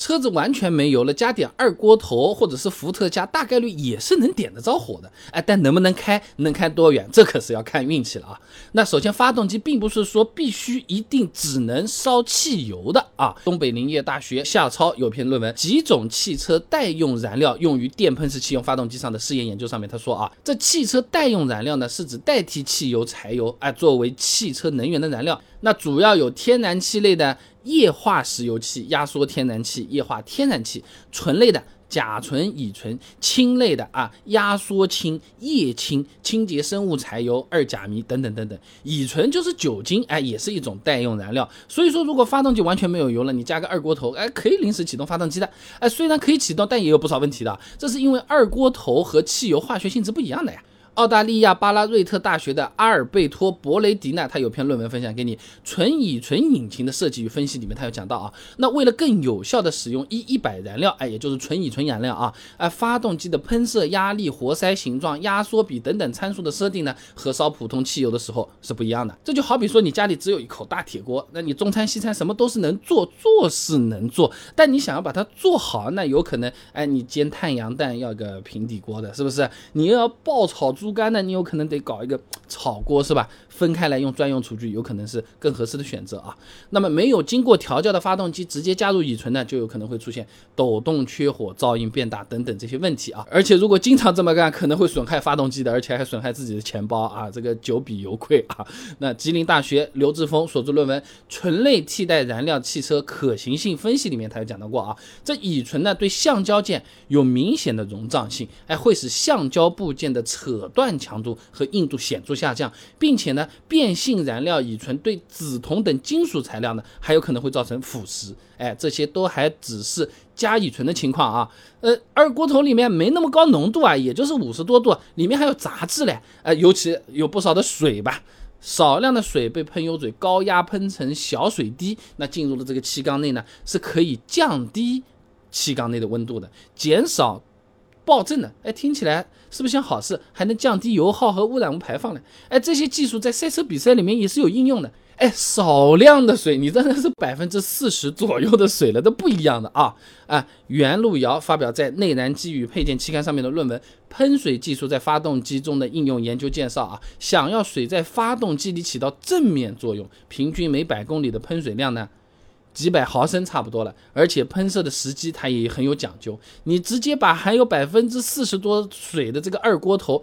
车子完全没油了，加点二锅头或者是伏特加，大概率也是能点得着火的。哎，但能不能开，能开多远，这可是要看运气了啊。那首先，发动机并不是说必须一定只能烧汽油的啊。东北林业大学夏超有篇论文《几种汽车代用燃料用于电喷式汽油发动机上的试验研究》上面，他说啊，这汽车代用燃料呢，是指代替汽油、柴油，哎，作为汽车能源的燃料。那主要有天然气类的液化石油气、压缩天然气、液化天然气；醇类的甲醇、乙醇；氢类的啊压缩氢、液氢、清洁生物柴油、二甲醚等等等等。乙醇就是酒精，哎，也是一种代用燃料。所以说，如果发动机完全没有油了，你加个二锅头，哎，可以临时启动发动机的。哎，虽然可以启动，但也有不少问题的。这是因为二锅头和汽油化学性质不一样的呀。澳大利亚巴拉瑞特大学的阿尔贝托·博雷迪呢，他有篇论文分享给你，纯乙醇引擎的设计与分析里面，他有讲到啊，那为了更有效的使用一一百燃料，哎，也就是纯乙醇燃料啊，哎，发动机的喷射压力、活塞形状、压缩比等等参数的设定呢，和烧普通汽油的时候是不一样的。这就好比说你家里只有一口大铁锅，那你中餐西餐什么都是能做，做是能做，但你想要把它做好，那有可能，哎，你煎太阳蛋要个平底锅的，是不是？你又要爆炒。猪肝呢，你有可能得搞一个 炒锅，是吧？分开来用专用厨具，有可能是更合适的选择啊。那么没有经过调教的发动机直接加入乙醇呢，就有可能会出现抖动、缺火、噪音变大等等这些问题啊。而且如果经常这么干，可能会损害发动机的，而且还损害自己的钱包啊。这个久比油亏啊。那吉林大学刘志峰所著论文《醇类替代燃料汽车可行性分析》里面，他有讲到过啊。这乙醇呢，对橡胶件有明显的溶胀性，哎，会使橡胶部件的扯。断断强度和硬度显著下降，并且呢，变性燃料乙醇对紫铜等金属材料呢，还有可能会造成腐蚀。哎，这些都还只是加乙醇的情况啊。呃，二锅头里面没那么高浓度啊，也就是五十多度，里面还有杂质嘞。呃，尤其有不少的水吧，少量的水被喷油嘴高压喷成小水滴，那进入了这个气缸内呢，是可以降低气缸内的温度的，减少。暴震的，哎，听起来是不是像好事？还能降低油耗和污染物排放呢？哎，这些技术在赛车比赛里面也是有应用的。哎，少量的水，你真的是百分之四十左右的水了，都不一样的啊！啊，袁路遥发表在《内燃机与配件》期刊上面的论文《喷水技术在发动机中的应用研究介绍》啊，想要水在发动机里起到正面作用，平均每百公里的喷水量呢？几百毫升差不多了，而且喷射的时机它也很有讲究。你直接把含有百分之四十多水的这个二锅头，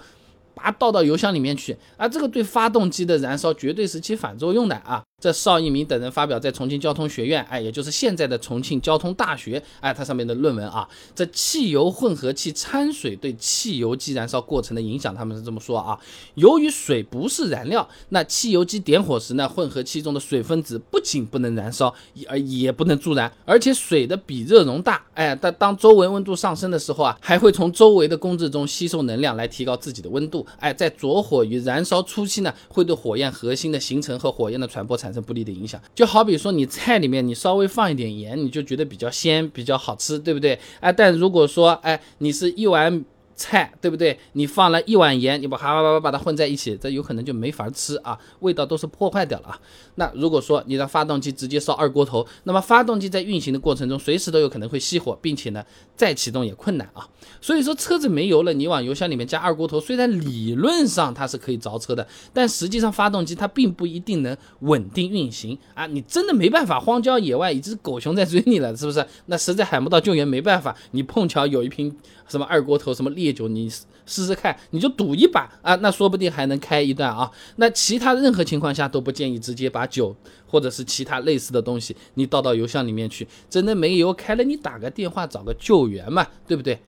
把它倒到油箱里面去，啊，这个对发动机的燃烧绝对是起反作用的啊。这邵一鸣等人发表在重庆交通学院，哎，也就是现在的重庆交通大学，哎，它上面的论文啊，这汽油混合气掺水对汽油机燃烧过程的影响，他们是这么说啊。由于水不是燃料，那汽油机点火时呢，混合气中的水分子不仅不能燃烧，而也不能助燃，而且水的比热容大，哎，但当周围温度上升的时候啊，还会从周围的工质中吸收能量来提高自己的温度，哎，在着火与燃烧初期呢，会对火焰核心的形成和火焰的传播产。生不利的影响，就好比说你菜里面你稍微放一点盐，你就觉得比较鲜，比较好吃，对不对？哎，但如果说哎，你是一碗。菜对不对？你放了一碗盐，你把哈叭叭把它混在一起，这有可能就没法吃啊，味道都是破坏掉了啊。那如果说你的发动机直接烧二锅头，那么发动机在运行的过程中，随时都有可能会熄火，并且呢，再启动也困难啊。所以说车子没油了，你往油箱里面加二锅头，虽然理论上它是可以着车的，但实际上发动机它并不一定能稳定运行啊。你真的没办法，荒郊野外一只狗熊在追你了，是不是？那实在喊不到救援，没办法，你碰巧有一瓶什么二锅头，什么烈。烈酒，你试试看，你就赌一把啊，那说不定还能开一段啊。那其他任何情况下都不建议直接把酒或者是其他类似的东西你倒到油箱里面去，真的没油开了，你打个电话找个救援嘛，对不对？